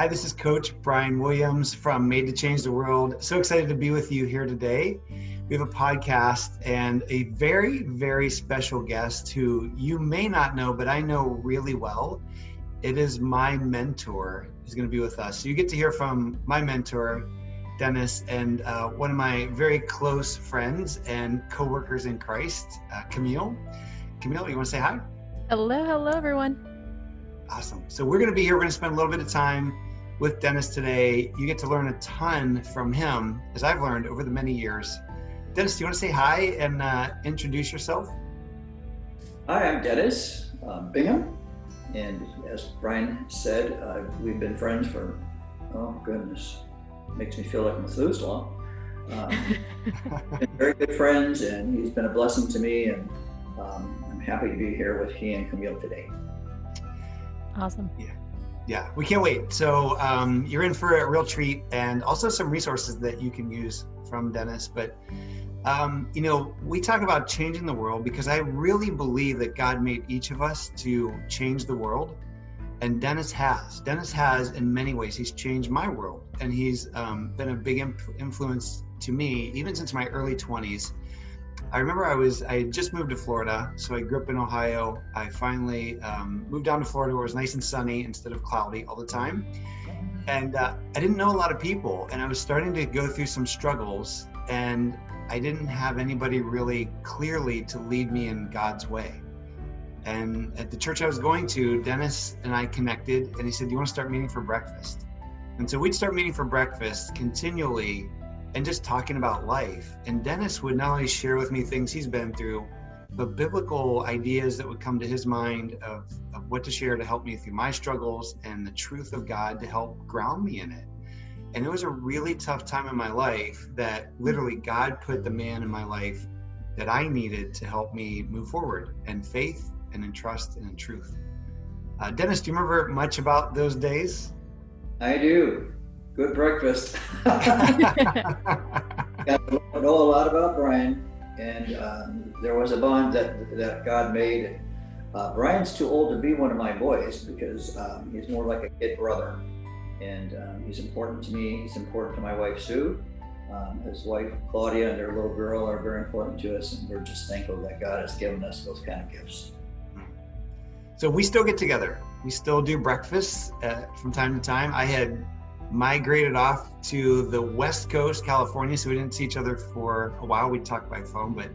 Hi, this is Coach Brian Williams from Made to Change the World. So excited to be with you here today. We have a podcast and a very, very special guest who you may not know, but I know really well. It is my mentor who's going to be with us. So you get to hear from my mentor, Dennis, and uh, one of my very close friends and co-workers in Christ, uh, Camille. Camille, you want to say hi? Hello, hello, everyone. Awesome. So we're going to be here. We're going to spend a little bit of time with Dennis today. You get to learn a ton from him, as I've learned over the many years. Dennis, do you want to say hi and uh, introduce yourself? Hi, I'm Dennis um, Bingham. And as Brian said, uh, we've been friends for, oh goodness, makes me feel like Methuselah. Um, been very good friends, and he's been a blessing to me. And um, I'm happy to be here with he and Camille today. Awesome. Yeah yeah, we can't wait. So um, you're in for a real treat, and also some resources that you can use from Dennis. But um, you know, we talk about changing the world because I really believe that God made each of us to change the world, and Dennis has. Dennis has in many ways. He's changed my world, and he's um, been a big imp- influence to me even since my early 20s. I remember I was I had just moved to Florida, so I grew up in Ohio. I finally um, moved down to Florida where it was nice and sunny instead of cloudy all the time, and uh, I didn't know a lot of people, and I was starting to go through some struggles, and I didn't have anybody really clearly to lead me in God's way. And at the church I was going to, Dennis and I connected, and he said, "Do you want to start meeting for breakfast?" And so we'd start meeting for breakfast continually and just talking about life. And Dennis would not only share with me things he's been through, but biblical ideas that would come to his mind of, of what to share to help me through my struggles and the truth of God to help ground me in it. And it was a really tough time in my life that literally God put the man in my life that I needed to help me move forward in faith and in trust and in truth. Uh, Dennis, do you remember much about those days? I do good breakfast. Got to know a lot about Brian, and um, there was a bond that that God made. Uh, Brian's too old to be one of my boys because um, he's more like a kid brother, and um, he's important to me. He's important to my wife Sue. Um, his wife Claudia and their little girl are very important to us, and we're just thankful that God has given us those kind of gifts. So we still get together. We still do breakfast uh, from time to time. I had migrated off to the West Coast, California. So we didn't see each other for a while. We talked by phone, but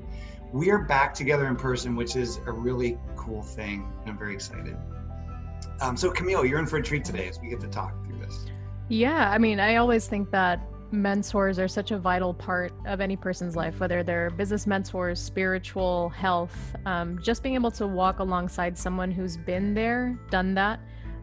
we are back together in person, which is a really cool thing. And I'm very excited. Um, so, Camille, you're in for a treat today as we get to talk through this. Yeah, I mean, I always think that mentors are such a vital part of any person's life, whether they're business mentors, spiritual, health, um, just being able to walk alongside someone who's been there, done that.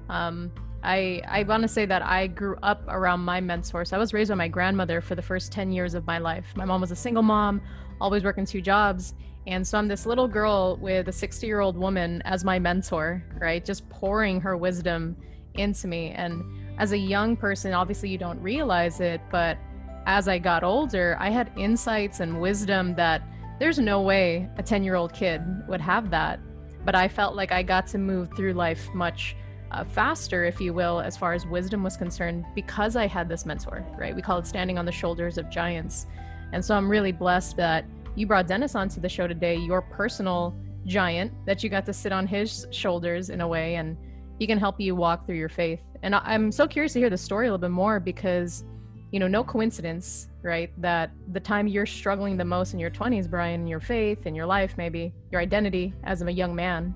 Um, I I want to say that I grew up around my mentors. I was raised by my grandmother for the first 10 years of my life. My mom was a single mom, always working two jobs, and so I'm this little girl with a 60-year-old woman as my mentor, right? Just pouring her wisdom into me. And as a young person, obviously you don't realize it, but as I got older, I had insights and wisdom that there's no way a 10-year-old kid would have that. But I felt like I got to move through life much uh, faster, if you will, as far as wisdom was concerned, because I had this mentor, right? We call it standing on the shoulders of giants. And so I'm really blessed that you brought Dennis onto the show today, your personal giant, that you got to sit on his shoulders in a way, and he can help you walk through your faith. And I'm so curious to hear the story a little bit more because, you know, no coincidence, right? That the time you're struggling the most in your 20s, Brian, your faith, in your life, maybe your identity as a young man,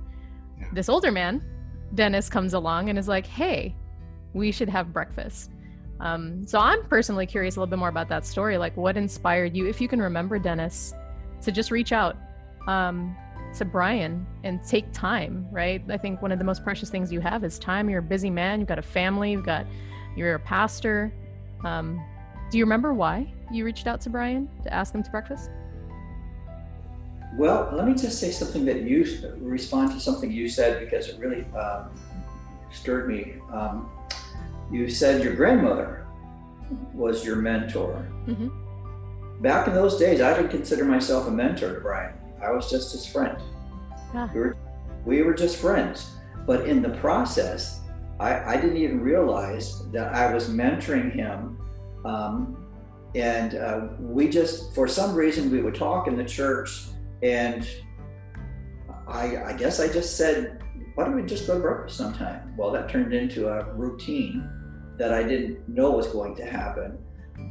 yeah. this older man Dennis comes along and is like, hey, we should have breakfast. Um, so I'm personally curious a little bit more about that story. Like, what inspired you, if you can remember, Dennis, to just reach out um, to Brian and take time, right? I think one of the most precious things you have is time. You're a busy man, you've got a family, you've got, you're a pastor. Um, do you remember why you reached out to Brian to ask him to breakfast? Well, let me just say something that you respond to something you said because it really um, stirred me. Um, you said your grandmother was your mentor. Mm-hmm. Back in those days, I didn't consider myself a mentor to Brian. I was just his friend. Yeah. We, were, we were just friends. But in the process, I, I didn't even realize that I was mentoring him. Um, and uh, we just, for some reason, we would talk in the church. And I, I guess I just said, why don't we just go to breakfast sometime? Well, that turned into a routine that I didn't know was going to happen.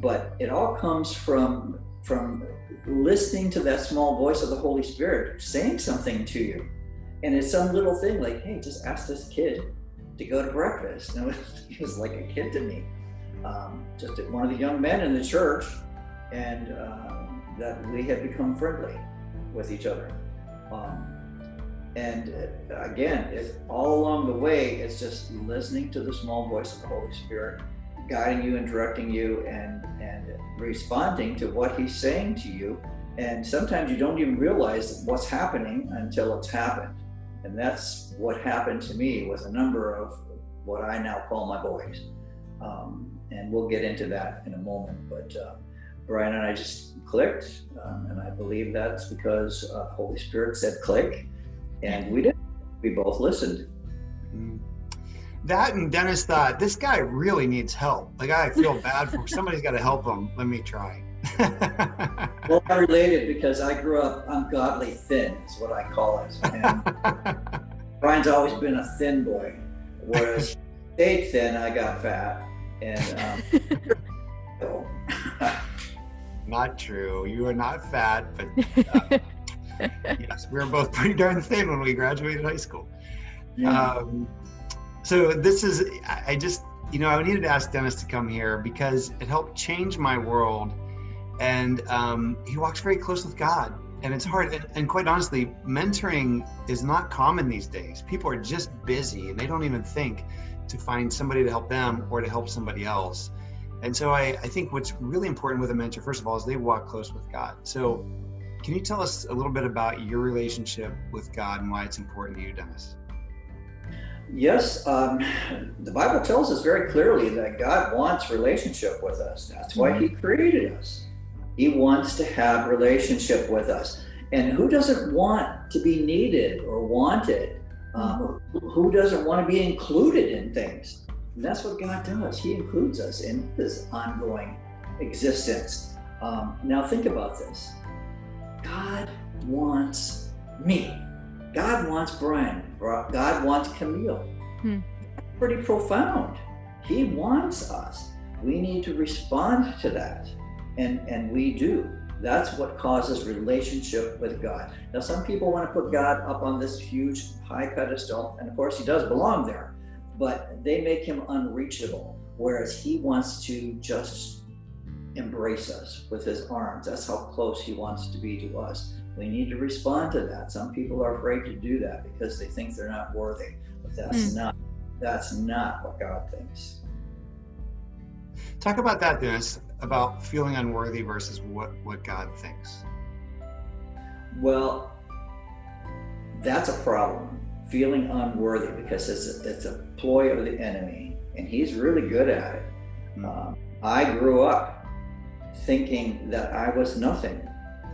But it all comes from from listening to that small voice of the Holy Spirit saying something to you. And it's some little thing like, hey, just ask this kid to go to breakfast. And he was like a kid to me. Um, just one of the young men in the church, and uh, that we had become friendly with each other. Um, and uh, again, it's all along the way, it's just listening to the small voice of the Holy Spirit, guiding you and directing you and, and responding to what He's saying to you. And sometimes you don't even realize what's happening until it's happened. And that's what happened to me with a number of what I now call my boys. Um, and we'll get into that in a moment. But uh, Brian and I just clicked, um, and I believe that's because uh, Holy Spirit said click, and we did. We both listened. Mm. That and Dennis thought this guy really needs help. Like I feel bad for somebody's got to help him. Let me try. well, I related because I grew up ungodly thin, is what I call it. And Brian's always been a thin boy, whereas stayed thin, I got fat. And um, not true. You are not fat, but uh, yes, we were both pretty darn thin when we graduated high school. Yeah. Um, so this is, I just, you know, I needed to ask Dennis to come here because it helped change my world and um, he walks very close with God. And it's hard. And, and, quite honestly, mentoring is not common these days. People are just busy and they don't even think to find somebody to help them or to help somebody else. And so I, I think what's really important with a mentor, first of all, is they walk close with God. So can you tell us a little bit about your relationship with God and why it's important to you, Dennis? Yes, um, the Bible tells us very clearly that God wants relationship with us. That's why He created us. He wants to have relationship with us. And who doesn't want to be needed or wanted? Um, who doesn't want to be included in things? And that's what God does. He includes us in His ongoing existence. Um, now, think about this God wants me. God wants Brian. God wants Camille. Hmm. Pretty profound. He wants us. We need to respond to that and and we do that's what causes relationship with god now some people want to put god up on this huge high pedestal and of course he does belong there but they make him unreachable whereas he wants to just embrace us with his arms that's how close he wants to be to us we need to respond to that some people are afraid to do that because they think they're not worthy but that's mm. not that's not what god thinks talk about that dennis about feeling unworthy versus what what God thinks? Well, that's a problem. Feeling unworthy because it's a, it's a ploy of the enemy, and he's really good at it. Mm-hmm. Um, I grew up thinking that I was nothing.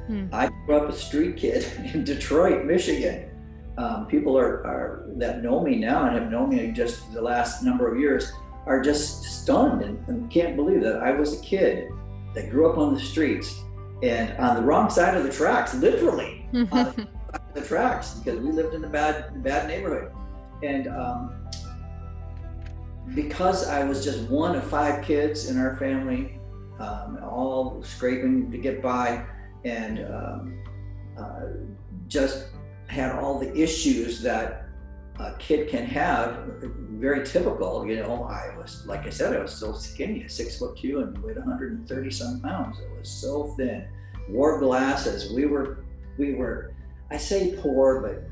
Hmm. I grew up a street kid in Detroit, Michigan. Um, people are, are that know me now and have known me just the last number of years are just stunned and, and can't believe that I was a kid that grew up on the streets and on the wrong side of the tracks, literally on the, tracks, because we lived in a bad, bad neighborhood. And um, because I was just one of five kids in our family, um, all scraping to get by, and um, uh, just had all the issues that a kid can have very typical you know i was like i said i was so skinny six foot two and weighed 130 some pounds. It was so thin. Wore glasses. We were we were i say poor but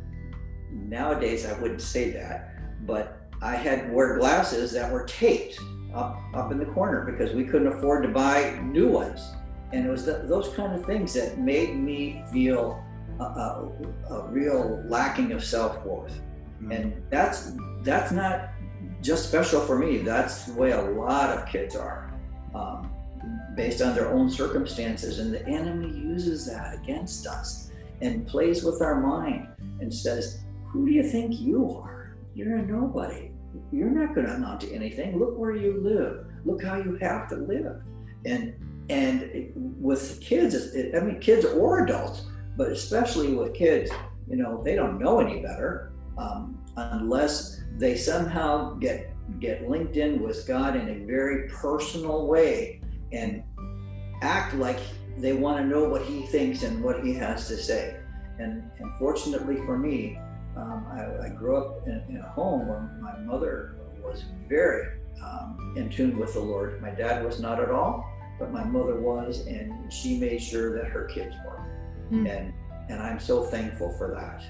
nowadays i wouldn't say that but i had wear glasses that were taped up up in the corner because we couldn't afford to buy new ones and it was the, those kind of things that made me feel a, a, a real lacking of self-worth Mm-hmm. And that's that's not just special for me. That's the way a lot of kids are, um, based on their own circumstances. And the enemy uses that against us and plays with our mind and says, "Who do you think you are? You're a nobody. you're not going to amount to anything. Look where you live. Look how you have to live. And and with kids, I mean, kids or adults, but especially with kids, you know, they don't know any better um, unless they somehow get get linked in with God in a very personal way and act like they want to know what He thinks and what He has to say. And, and fortunately for me, um, I, I, grew up in, in, a home where my mother was very um, in tune with the Lord. My dad was not at all, but my mother was, and she made sure that her kids were. Mm. And and I'm so thankful for that.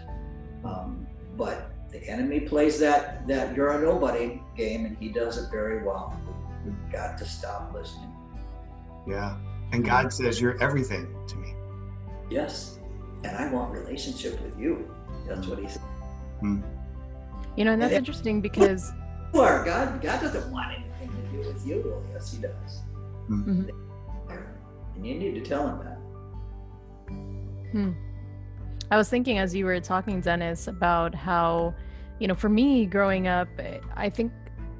Um, but the enemy plays that that you're a nobody game, and he does it very well. We've got to stop listening. Yeah, and God says you're everything to me. Yes, and I want relationship with you. That's what he said. Mm. You know, and that's and interesting because you are God. God doesn't want anything to do with you. Well, yes, He does. Mm-hmm. And you need to tell Him that. Hmm. I was thinking as you were talking, Dennis, about how, you know, for me growing up, I think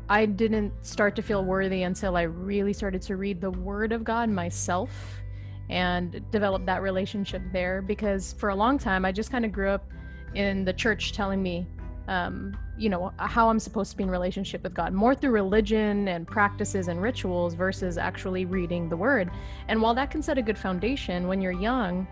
I didn't start to feel worthy until I really started to read the Word of God myself and develop that relationship there. Because for a long time, I just kind of grew up in the church telling me, um, you know, how I'm supposed to be in relationship with God, more through religion and practices and rituals versus actually reading the Word. And while that can set a good foundation when you're young,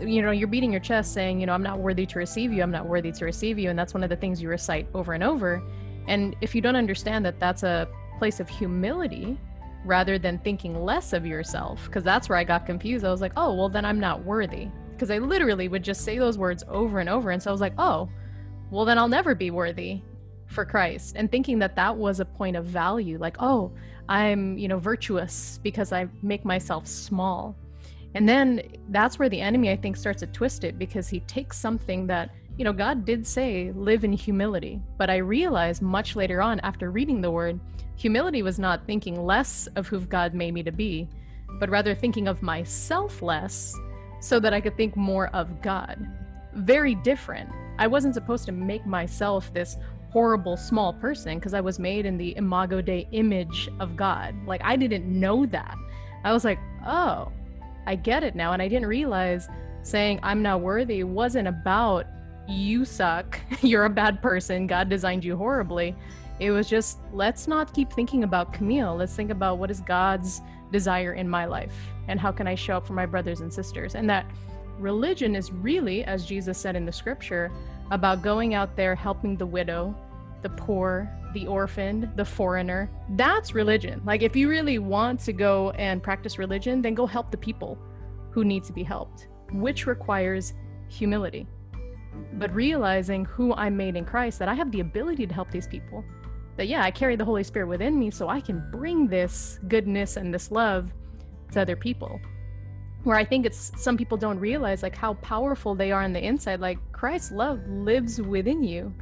you know you're beating your chest saying you know i'm not worthy to receive you i'm not worthy to receive you and that's one of the things you recite over and over and if you don't understand that that's a place of humility rather than thinking less of yourself because that's where i got confused. I was like oh well then i'm not worthy. Because i literally would just say those words over and over. And so i was like oh well then i'll never be worthy for christ. And thinking that that was a point of value like oh i'm you know virtuous because i make myself small. And then that's where the enemy, I think, starts to twist it because he takes something that, you know, God did say, live in humility. But I realized much later on, after reading the word, humility was not thinking less of who God made me to be, but rather thinking of myself less so that I could think more of God. Very different. I wasn't supposed to make myself this horrible small person because I was made in the imago Dei image of God. Like I didn't know that. I was like, oh, I get it now. And I didn't realize saying I'm not worthy wasn't about you suck, you're a bad person, God designed you horribly. It was just let's not keep thinking about Camille. Let's think about what is God's desire in my life and how can I show up for my brothers and sisters. And that religion is really, as Jesus said in the scripture, about going out there helping the widow, the poor, the orphaned, the foreigner. That's religion. Like, if you really want to go and practice religion, then go help the people who need to be helped, which requires humility. But realizing who I'm made in Christ, that I have the ability to help these people, that yeah, I carry the Holy Spirit within me so I can bring this goodness and this love to other people. Where I think it's some people don't realize like how powerful they are on the inside. Like Christ's love lives within you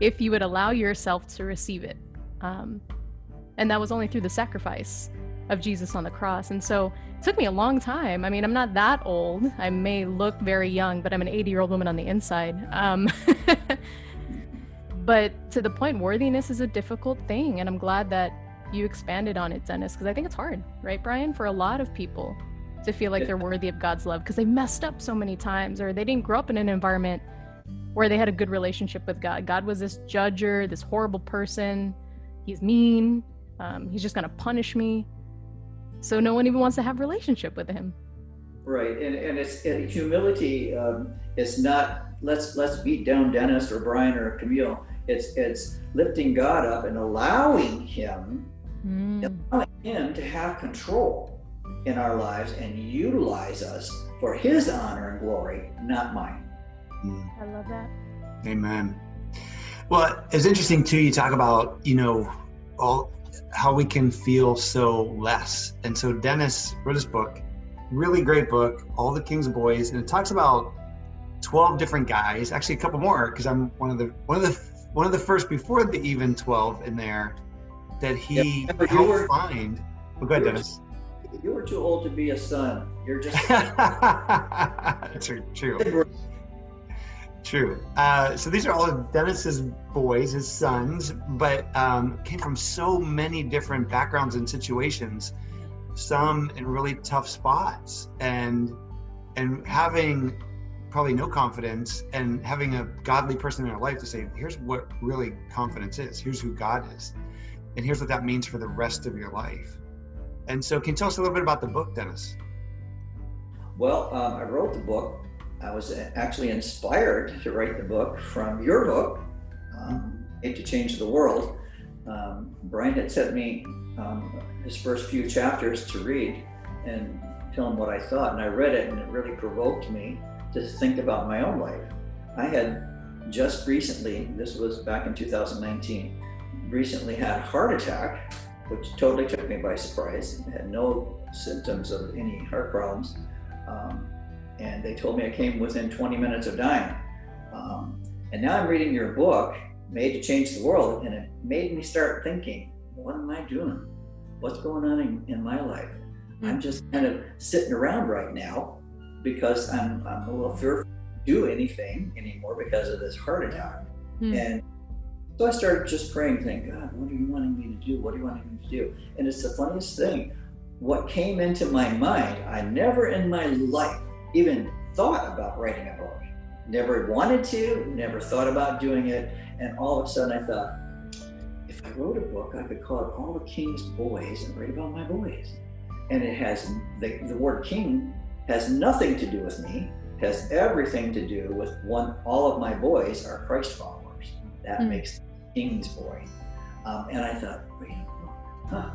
if you would allow yourself to receive it. Um, and that was only through the sacrifice of Jesus on the cross. And so it took me a long time. I mean, I'm not that old. I may look very young, but I'm an 80 year old woman on the inside. Um, but to the point, worthiness is a difficult thing. And I'm glad that you expanded on it, Dennis, because I think it's hard, right, Brian, for a lot of people to feel like they're worthy of God's love because they messed up so many times or they didn't grow up in an environment where they had a good relationship with God. God was this judger, this horrible person. He's mean. Um, he's just going to punish me. So no one even wants to have relationship with him. Right, and and it's and humility um, is not let's let's beat down Dennis or Brian or Camille. It's it's lifting God up and allowing Him, mm. allowing Him to have control in our lives and utilize us for His honor and glory, not mine. Mm. I love that. Amen. Well, it's interesting too. You talk about you know all how we can feel so less, and so Dennis wrote this book, really great book, All the King's Boys, and it talks about twelve different guys, actually a couple more because I'm one of the one of the one of the first before the even twelve in there that he yep. helped were, find. Oh, go ahead, Dennis. You were too old to be a son. You're just. That's true. True. Uh, so these are all of Dennis's boys, his sons, but um, came from so many different backgrounds and situations. Some in really tough spots, and and having probably no confidence, and having a godly person in their life to say, "Here's what really confidence is. Here's who God is, and here's what that means for the rest of your life." And so, can you tell us a little bit about the book, Dennis? Well, um, I wrote the book I was actually inspired to write the book from your book, um, to Change the World. Um, Brian had sent me um, his first few chapters to read and tell him what I thought, and I read it, and it really provoked me to think about my own life. I had just recently, this was back in 2019, recently had a heart attack, which totally took me by surprise. I had no symptoms of any heart problems. Um, and they told me I came within 20 minutes of dying. Um, and now I'm reading your book, Made to Change the World, and it made me start thinking, what am I doing? What's going on in, in my life? Mm-hmm. I'm just kind of sitting around right now because I'm, I'm a little fearful to do anything anymore because of this heart attack. Mm-hmm. And so I started just praying, saying, God, what are you wanting me to do? What are you wanting me to do? And it's the funniest thing. What came into my mind, I never in my life even thought about writing a book. Never wanted to, never thought about doing it. And all of a sudden I thought, if I wrote a book, I could call it All the King's Boys and write about my boys. And it has the, the word king has nothing to do with me, has everything to do with one, all of my boys are Christ followers. That mm. makes King's Boy. Um, and I thought, wait, huh.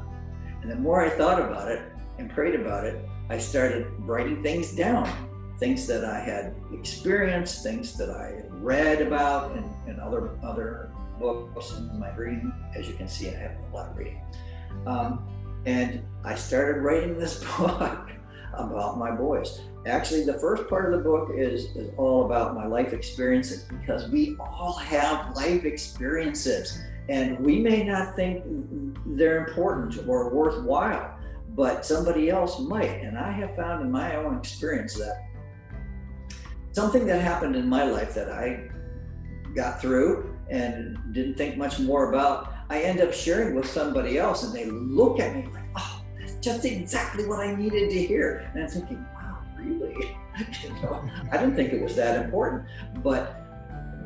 And the more I thought about it and prayed about it, I started writing things down things that I had experienced, things that I read about in, in other other books in my reading. As you can see, I have a lot of reading. Um, and I started writing this book about my boys. Actually, the first part of the book is, is all about my life experiences because we all have life experiences and we may not think they're important or worthwhile, but somebody else might. And I have found in my own experience that something that happened in my life that I got through and didn't think much more about, I end up sharing with somebody else and they look at me like, oh, that's just exactly what I needed to hear. And I'm thinking, wow, really? you know, I didn't think it was that important. But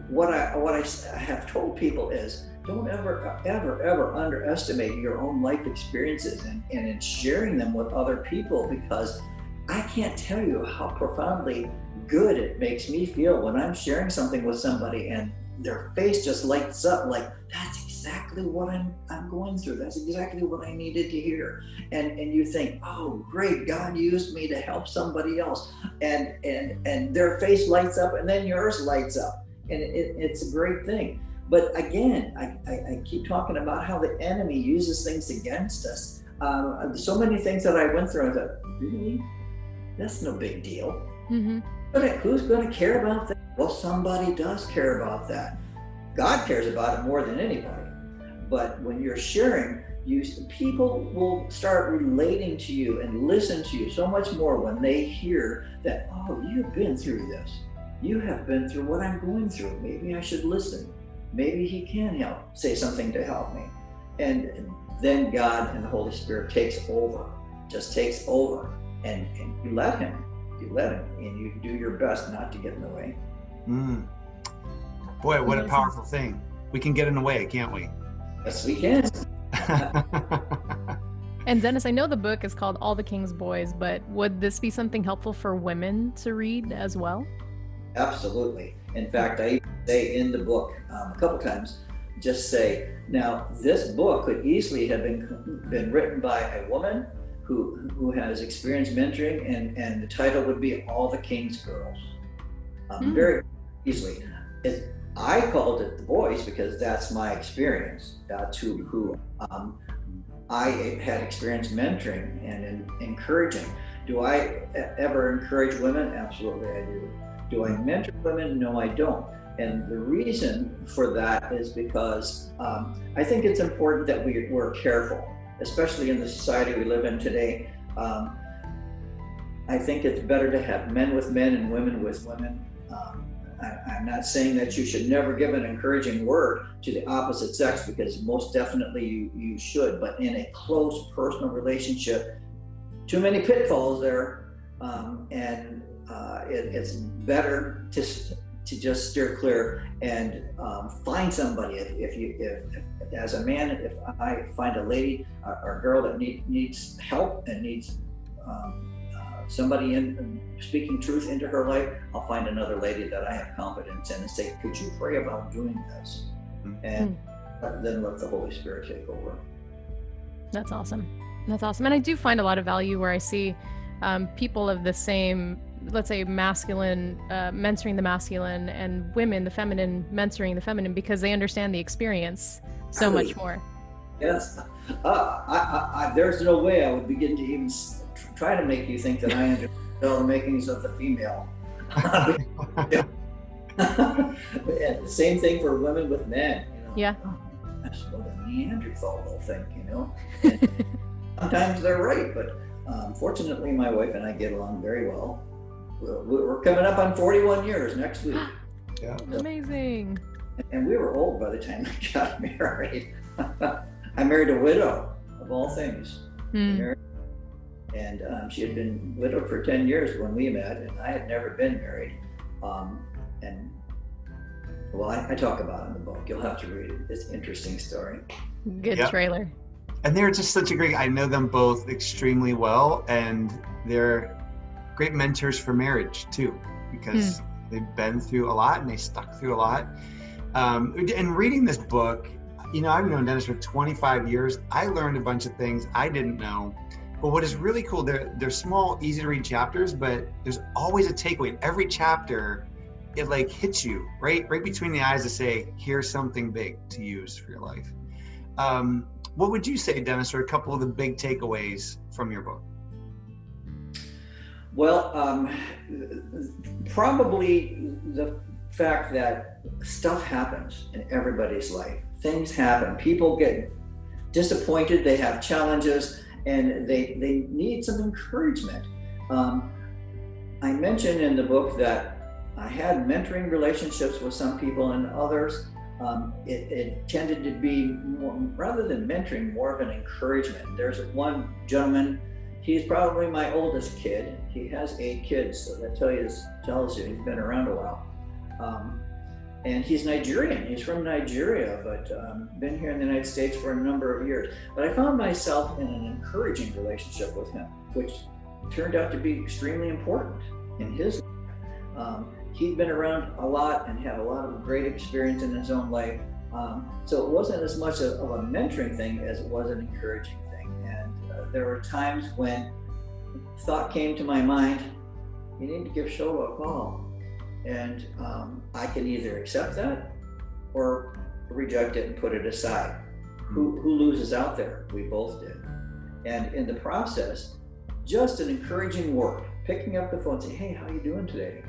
what I what I have told people is don't ever ever ever underestimate your own life experiences and, and in sharing them with other people because I can't tell you how profoundly good it makes me feel when I'm sharing something with somebody and their face just lights up like that's exactly what I'm I'm going through. That's exactly what I needed to hear. And and you think, oh great, God used me to help somebody else. And and and their face lights up and then yours lights up. And it, it's a great thing. But again, I, I, I, keep talking about how the enemy uses things against us. Um, so many things that I went through, I thought, really? That's no big deal. Mm-hmm. But who's going to care about that? Well, somebody does care about that. God cares about it more than anybody. But when you're sharing, you people will start relating to you and listen to you so much more when they hear that, oh, you've been through this. You have been through what I'm going through. Maybe I should listen. Maybe he can help, say something to help me. And then God and the Holy Spirit takes over, just takes over. And, and you let him you let him and you do your best not to get in the way. Mm. Boy, what a powerful thing. We can get in the way, can't we? Yes, we can. and Dennis, I know the book is called All the King's Boys, but would this be something helpful for women to read as well? Absolutely. In fact, I say in the book um, a couple times, just say, now this book could easily have been been written by a woman who who has experienced mentoring, and and the title would be All the King's Girls. Um, mm. Very easily. It, I called it the boys because that's my experience. That's who who um, I had experienced mentoring and in, encouraging. Do I ever encourage women? Absolutely, I do. Do I mentor women? No, I don't. And the reason for that is because um, I think it's important that we, we're careful especially in the society we live in today. Um, I think it's better to have men with men and women with women. Um, I, am not saying that you should never give an encouraging word to the opposite sex because most definitely you, you should, but in a close personal relationship, too many pitfalls there, um, and uh, it, it's better to to just steer clear and um, find somebody. If, if you, if, if, as a man, if I find a lady or, or a girl that need, needs help and needs um, somebody in speaking truth into her life, I'll find another lady that I have confidence in and say, Could you pray about doing this? Mm-hmm. And mm. then let the Holy Spirit take over. That's awesome. That's awesome. And I do find a lot of value where I see um, people of the same, let's say, masculine, uh, mentoring the masculine, and women, the feminine, mentoring the feminine, because they understand the experience so much more. Yes. Uh, I, I, I, there's no way I would begin to even try to make you think that I understand the makings of the female. same thing for women with men. You know? Yeah. Oh, gosh, what a Neanderthal will think, you know. Sometimes they're right, but um, fortunately, my wife and I get along very well. We're, we're coming up on 41 years next week. yeah. Amazing. And we were old by the time I got married. I married a widow, of all things. Hmm. And um, she had been widowed for 10 years when we met, and I had never been married. Um, and well, I, I, talk about it in the book. You'll have to read it. It's an interesting story. Good yep. trailer. And they're just such a great. I know them both extremely well, and they're great mentors for marriage too, because hmm. they've been through a lot and they stuck through a lot. Um, and reading this book, you know, I've known Dennis for 25 years. I learned a bunch of things I didn't know but what is really cool, they're they're small, easy to read chapters, but there's always a takeaway. Every chapter, it like hits you right right between the eyes to say, here's something big to use for your life. Um, what would you say, Dennis, are a couple of the big takeaways from your book? Well, um, probably the fact that stuff happens in everybody's life. Things happen. People get disappointed. They have challenges and they, they need some encouragement. Um, I mentioned in the book that I had mentoring relationships with some people and others. Um, it, it, tended to be more, rather than mentoring, more of an encouragement. There's one gentleman, he's probably my oldest kid. He has eight kids, so that tell you, tells you he's been around a while. Um, and he's Nigerian. He's from Nigeria, but um, been here in the United States for a number of years. But I found myself in an encouraging relationship with him, which turned out to be extremely important in his life. Um, he'd been around a lot and had a lot of great experience in his own life. Um, so it wasn't as much of, a mentoring thing as it was an encouraging thing. And uh, there were times when thought came to my mind, you need to give Shola a call and um, I can either accept that or reject it and put it aside. Who, who loses out there? We both did. And in the process, just an encouraging word, picking up the phone, saying, "Hey, how you doing today?"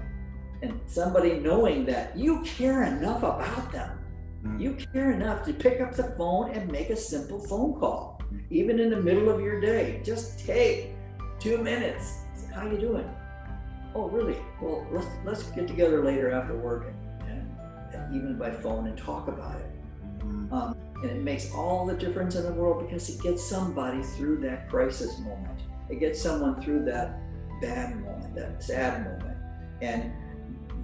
And somebody knowing that you care enough about them, mm. you care enough to pick up the phone and make a simple phone call, even in the middle of your day. Just take two minutes. How you doing? oh, really? Well, let's let's get together later after work and, and, even by phone and talk about it. Um, and it makes all the difference in the world because it gets somebody through that crisis moment. It gets someone through that bad moment, that sad moment, and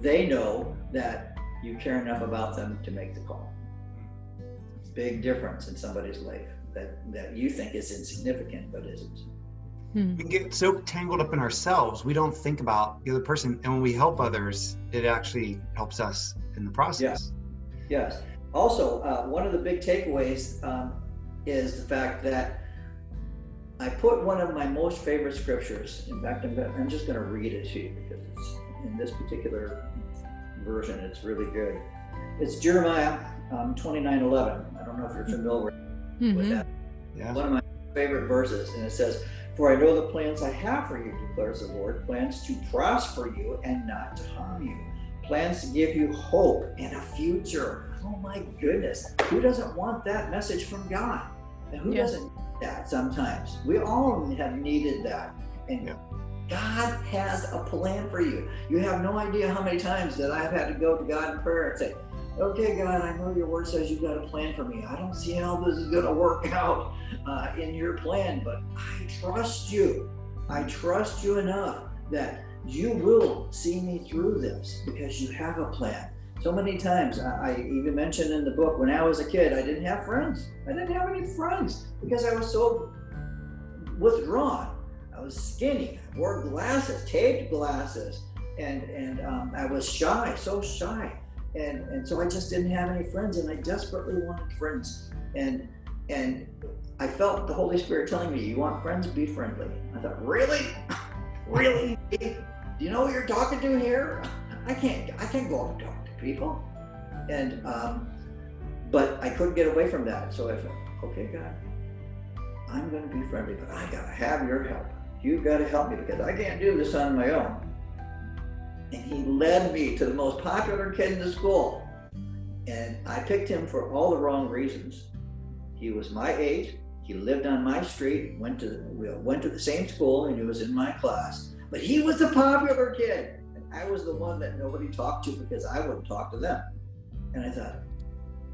they know that you care enough about them to make the call. Big difference in somebody's life that that you think is insignificant but isn't. Hmm. We get so tangled up in ourselves, we don't think about the other person. And when we help others, it actually helps us in the process. Yeah. Yes. Also, uh, one of the big takeaways um, is the fact that I put one of my most favorite scriptures. In fact, I'm, I'm just going to read it to you because it's in this particular version, it's really good. It's Jeremiah um, 29 11. I don't know if you're familiar mm-hmm. with that. Yeah. One of my favorite verses, and it says, for I know the plans I have for you, declares the Lord plans to prosper you and not to harm you, plans to give you hope and a future. Oh my goodness. Who doesn't want that message from God? And who yeah. doesn't need that sometimes? We all have needed that. And yeah. God has a plan for you. You have no idea how many times that I've had to go to God in prayer and say, okay, God, I know your word says you've got a plan for me. I don't see how this is going to work out uh, in your plan, but I trust you. I trust you enough that you will see me through this because you have a plan. So many times, I, I even mentioned in the book when I was a kid, I didn't have friends. I didn't have any friends because I was so withdrawn. I was skinny. I wore glasses, taped glasses, and and um, I was shy, so shy, and and so I just didn't have any friends, and I desperately wanted friends, and and I felt the Holy Spirit telling me, "You want friends? Be friendly." I thought, "Really, really? Do you know what you're talking to here? I can't I can't go up and talk to people," and um, but I couldn't get away from that. So I thought, "Okay, God, I'm going to be friendly, but I got to have your help. You've got to help me because I can't do this on my own. And he led me to the most popular kid in the school. And I picked him for all the wrong reasons. He was my age. He lived on my street, went to we went to the same school, and he was in my class. But he was the popular kid, and I was the one that nobody talked to because I wouldn't talk to them. And I thought,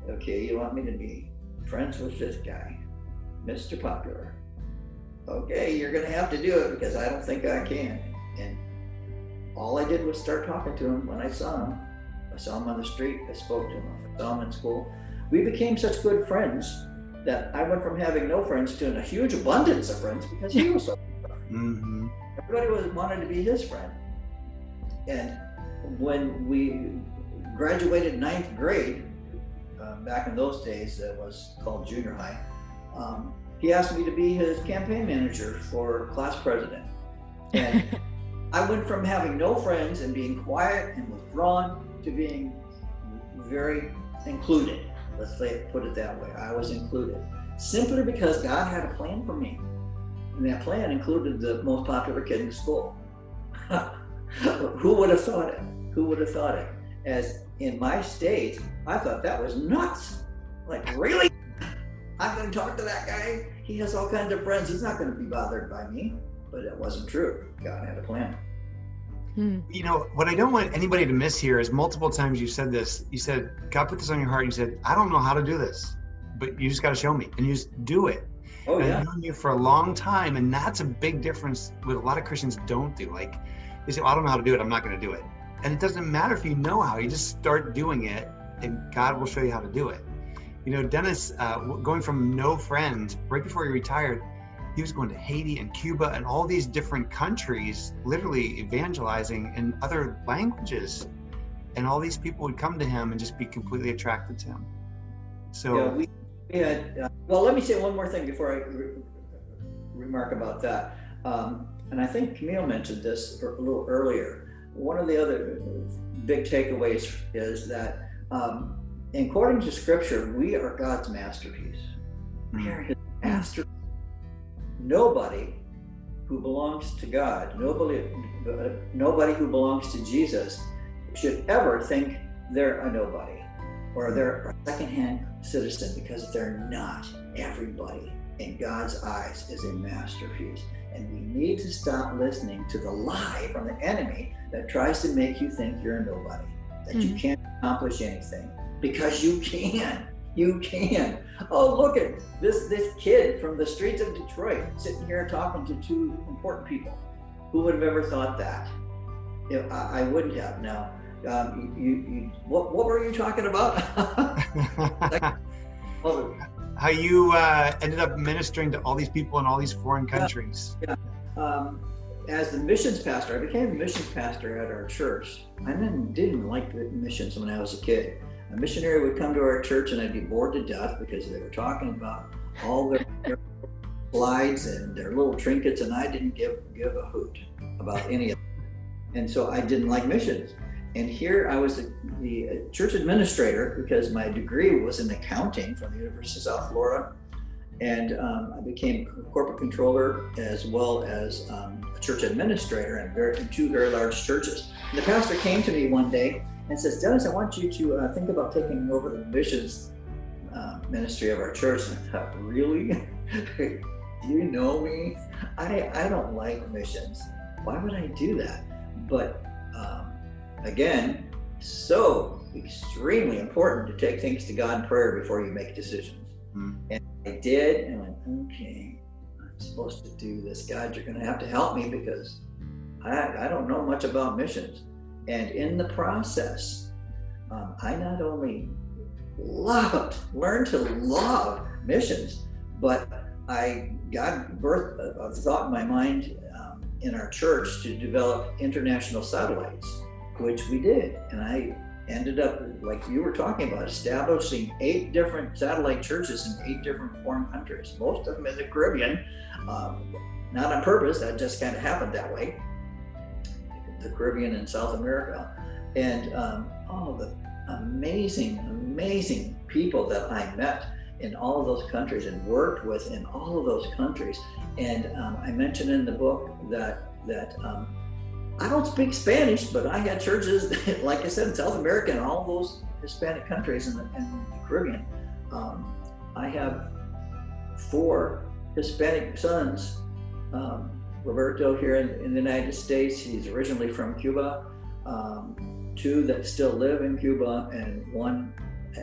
okay, you want me to be friends with this guy, Mr. Popular? okay, you're going to have to do it because I don't think I can. And all I did was start talking to him when I saw him. I saw him on the street. I spoke to him. I saw him in school. We became such good friends that I went from having no friends to a huge abundance of friends because he was so. Mm-hmm. Everybody was wanted to be his friend. And when we graduated ninth grade, uh, back in those days, it was called junior high. Um, he asked me to be his campaign manager for class president. And I went from having no friends and being quiet and withdrawn to being very included. Let's say, put it that way. I was included simply because God had a plan for me. And that plan included the most popular kid in school. Who would have thought it? Who would have thought it? As in my state, I thought that was nuts. Like, really? I'm going to talk to that guy. He has all kinds of friends. He's not going to be bothered by me. But it wasn't true. God had a plan. Hmm. You know, what I don't want anybody to miss here is multiple times you said this. You said, God put this on your heart. You said, I don't know how to do this, but you just got to show me. And you just do it. Oh, yeah. I've known you for a long time. And that's a big difference what a lot of Christians don't do. Like, they say, well, I don't know how to do it. I'm not going to do it. And it doesn't matter if you know how, you just start doing it, and God will show you how to do it. You know, Dennis, uh, going from no friends right before he retired, he was going to Haiti and Cuba and all these different countries, literally evangelizing in other languages. And all these people would come to him and just be completely attracted to him. So, yeah, we, we had, uh, well, let me say one more thing before I re- remark about that. Um, and I think Camille mentioned this a little earlier. One of the other big takeaways is that um, according to scripture, we are God's masterpiece. We are his masterpiece. Nobody who belongs to God, nobody, nobody who belongs to Jesus should ever think they're a nobody or they're a secondhand citizen because they're not. Everybody in God's eyes is a masterpiece. And we need to stop listening to the lie from the enemy that tries to make you think you're a nobody, that mm-hmm. you can't accomplish anything, because you can. You can. Oh, look at this this kid from the streets of Detroit sitting here talking to two important people. Who would have ever thought that? If I, I wouldn't have. Now, um, you, you, what, what were you talking about? How you uh, ended up ministering to all these people in all these foreign countries. Yeah. Um, as the missions pastor, I became a missions pastor at our church. I didn't, didn't like the missions when I was a kid a missionary would come to our church and I'd be bored to death because they were talking about all their, their slides and their little trinkets, and I didn't give give a hoot about any of them. And so I didn't like missions. And here I was the, the church administrator because my degree was in accounting from the University of South Florida. And um, I became corporate controller as well as um, a church administrator in, in two very large churches. And the pastor came to me one day and says, Dennis, I want you to uh, think about taking over the missions uh, ministry of our church. And I thought, really? Do you know me? I, I don't like missions. why would I do that? But um, again, so extremely important to take things to God in prayer before you make decisions. Mm. And I did, and I went, okay, I'm supposed to do this. God, you're going to have to help me because I, I don't know much about missions. And in the process, um, I not only loved, learned to love missions, but I got birth a thought in my mind um, in our church to develop international satellites, which we did. And I ended up, like you were talking about, establishing eight different satellite churches in eight different foreign countries, most of them in the Caribbean. Um, not on purpose, that just kind of happened that way. The Caribbean and South America. And um, oh, the amazing, amazing people that I met in all of those countries and worked with in all of those countries. And um, I mentioned in the book that that um, I don't speak Spanish, but I had churches, like I said, in South America and all those Hispanic countries in the, the Caribbean. Um, I have four Hispanic sons. Roberto here in, in, the United States, he's originally from Cuba. Um, two that still live in Cuba, and one,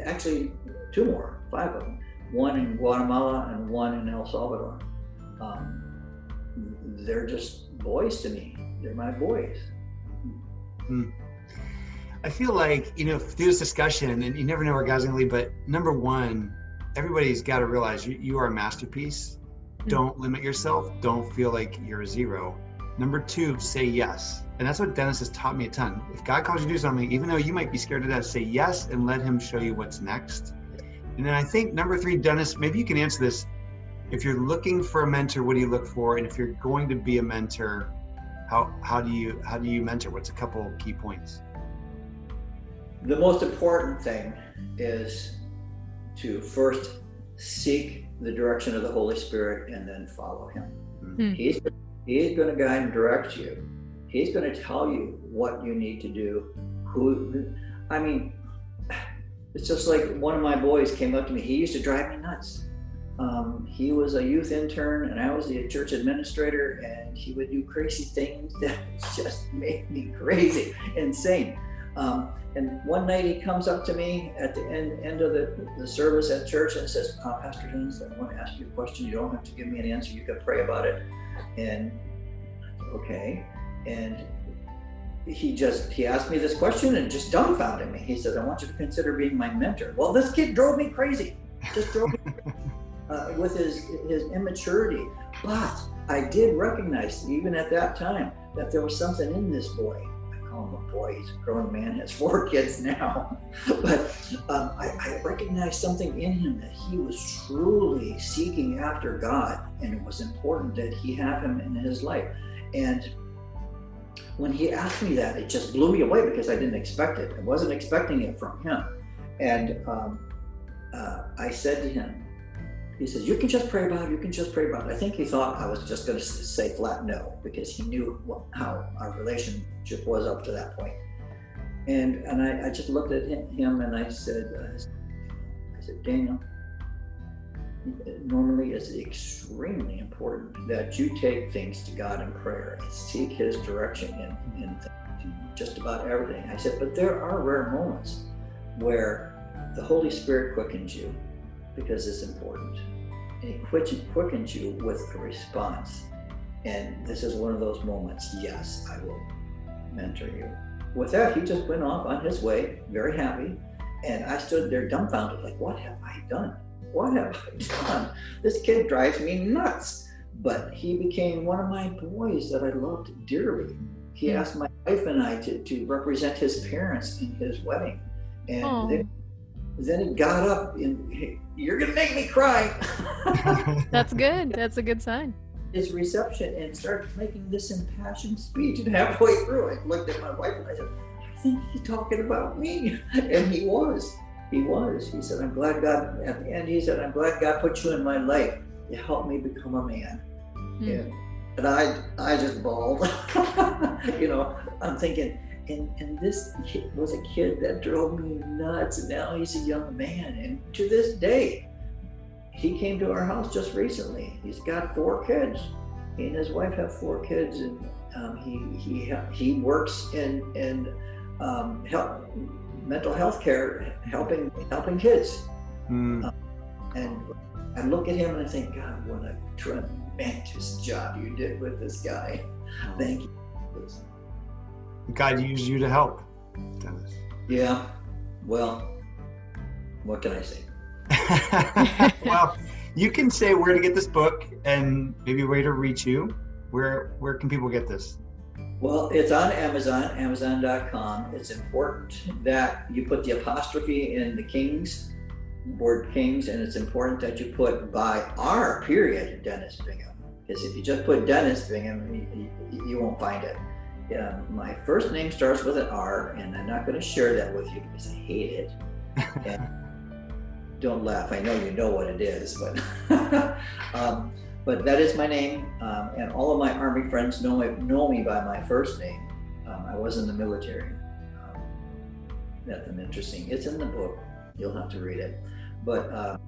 actually, two more, five of them. One in Guatemala and one in El Salvador. Um, they're just boys to me they're my boys. Hmm. I feel like, you know, through this discussion, and you never know where guys are going to lead, but number one, everybody's got to realize you, you are a masterpiece. Mm-hmm. Don't limit yourself. Don't feel like you're a zero. Number two, say yes. And that's what Dennis has taught me a ton. If God calls you to do something, even though you might be scared to death, say yes and let Him show you what's next. And then I think number three, Dennis, maybe you can answer this. If you're looking for a mentor, what do you look for? And if you're going to be a mentor, how how do you how do you mentor? What's a couple key points? The most important thing is to first seek the direction of the Holy Spirit and then follow Him. Mm-hmm. He's He's going to guide and direct you. He's going to tell you what you need to do. Who, I mean, it's just like one of my boys came up to me. He used to drive me nuts. Um, he was a youth intern and I was the church administrator, and he would do crazy things that just made me crazy, insane. Um, and one night he comes up to me at the end, end of the, the service at church and says, uh, Pastor Haynes, I want to ask you a question. You don't have to give me an answer. You can pray about it. And okay. And he just he asked me this question and just dumbfounded me. He said, I want you to consider being my mentor. Well, this kid drove me crazy. Just drove me uh, with his his immaturity. But I did recognize, even at that time, that there was something in this boy. Call boy. He's a grown man, has four kids now. but um, I, I recognized something in him that he was truly seeking after God, and it was important that he have him in his life. And when he asked me that, it just blew me away because I didn't expect it. I wasn't expecting it from him. And um, uh, I said to him, he says, You can just pray about it. You can just pray about it. I think he thought I was just going to say flat no because he knew what, how our relationship was up to that point. And, and I, I just looked at him and I said, uh, I said, Daniel, normally it's extremely important that you take things to God in prayer and seek His direction in, in just about everything. I said, but there are rare moments where the Holy Spirit quickens you because it's important. And he quickens you with a response. And this is one of those moments. Yes, I will mentor you. With that, he just went off on his way, very happy. And I stood there dumbfounded, like, what have I done? What have I done? This kid drives me nuts. But he became one of my boys that I loved dearly. He hmm. asked my wife and I to, to represent his parents in his wedding. And then, he got up and you're gonna make me cry. That's good. That's a good sign. His reception and started making this impassioned speech, and halfway through, I looked at my wife and I said, "I think he's talking about me," and he was. He was. He said, "I'm glad God." At the end, he said, "I'm glad God put you in my life to help me become a man." Mm. And, and I, I just bawled. you know, I'm thinking and and this kid was a kid that drove me nuts and now he's a young man and to this day he came to our house just recently he's got four kids he and his wife have four kids and um, he he he works in in um, help, mental health care, helping helping kids. Mm. Uh, and I look at him and I think, God, what a tremendous job you did with this guy. Thank you. God used you to help, Dennis. Yeah. Well, what can I say? well, you can say where to get this book and maybe where to reach you. Where where can people get this? Well, it's on Amazon, Amazon.com. It's important that you put the apostrophe in the Kings, word Kings, and it's important that you put by R period Dennis Bingham. Because if you just put Dennis Bingham, you, you, you won't find it. Yeah, my first name starts with an R, and I'm not going to share that with you because I hate it. And don't laugh. I know you know what it is, but um, but that is my name, um, and all of my army friends know me, know me by my first name. Um, I was in the military. Um, that's an interesting. It's in the book. You'll have to read it. But uh,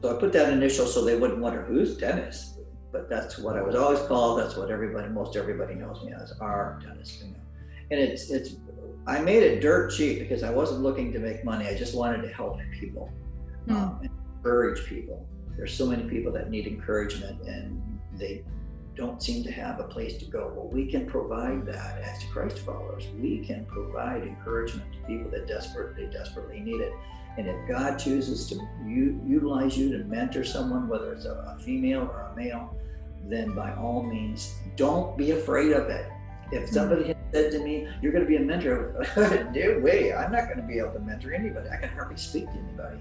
so I put that initial so they wouldn't wonder who's Dennis. But that's what I was always called. That's what everybody, most everybody knows me as R. Dennis And it's it's. I made it dirt cheap because I wasn't looking to make money. I just wanted to help people, mm. um, encourage people there's so many people that need encouragement and they don't seem to have a place to go. Well, we can provide that as Christ followers. We can provide encouragement to people that desperately, desperately need it. And if God chooses to u- utilize you to mentor someone, whether it's a, a female or a male, then by all means, don't be afraid of it. If hmm. somebody had said to me, You're going to be a mentor, no way, I'm not going to be able to mentor anybody. I can hardly speak to anybody,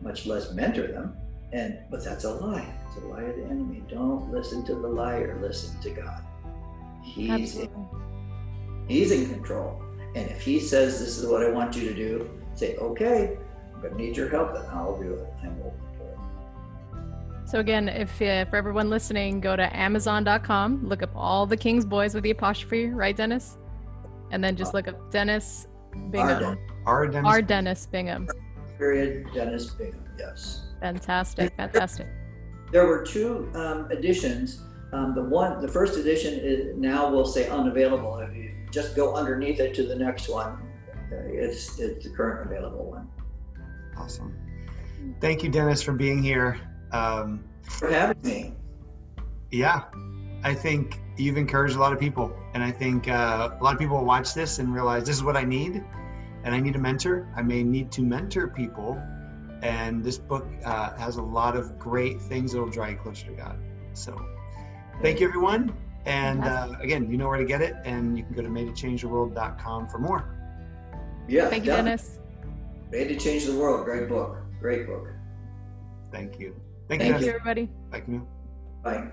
much less mentor them. And but that's a lie. It's a lie of the enemy. Don't listen to the liar. Listen to God. He's in, he's in control. And if he says this is what I want you to do, say, okay, Need your help, and I'll do it. I'm open to it. So again, if uh, for everyone listening, go to Amazon.com, look up all the King's Boys with the apostrophe, right, Dennis? And then just look up Dennis Bingham. R. Dennis. R. Dennis Bingham. Period. Dennis Bingham. Yes. Fantastic, fantastic. There were two um, editions. Um, the one, the first edition is now will say unavailable. If you just go underneath it to the next one, it's it's the current available one. Awesome. Thank you, Dennis, for being here. Um, for having me. Yeah, I think you've encouraged a lot of people, and I think uh, a lot of people will watch this and realize this is what I need, and I need a mentor. I may need to mentor people and this book uh, has a lot of great things that will draw you closer to God. So, thank you, everyone. And uh, again, you know where to get it, and you can go to madetochangetheworld.com for more. Yeah. Thank you, Dennis. Made to Change the World. Great book. Great book. Thank you. Thank, Thank you, you, everybody. Thank you. Bye.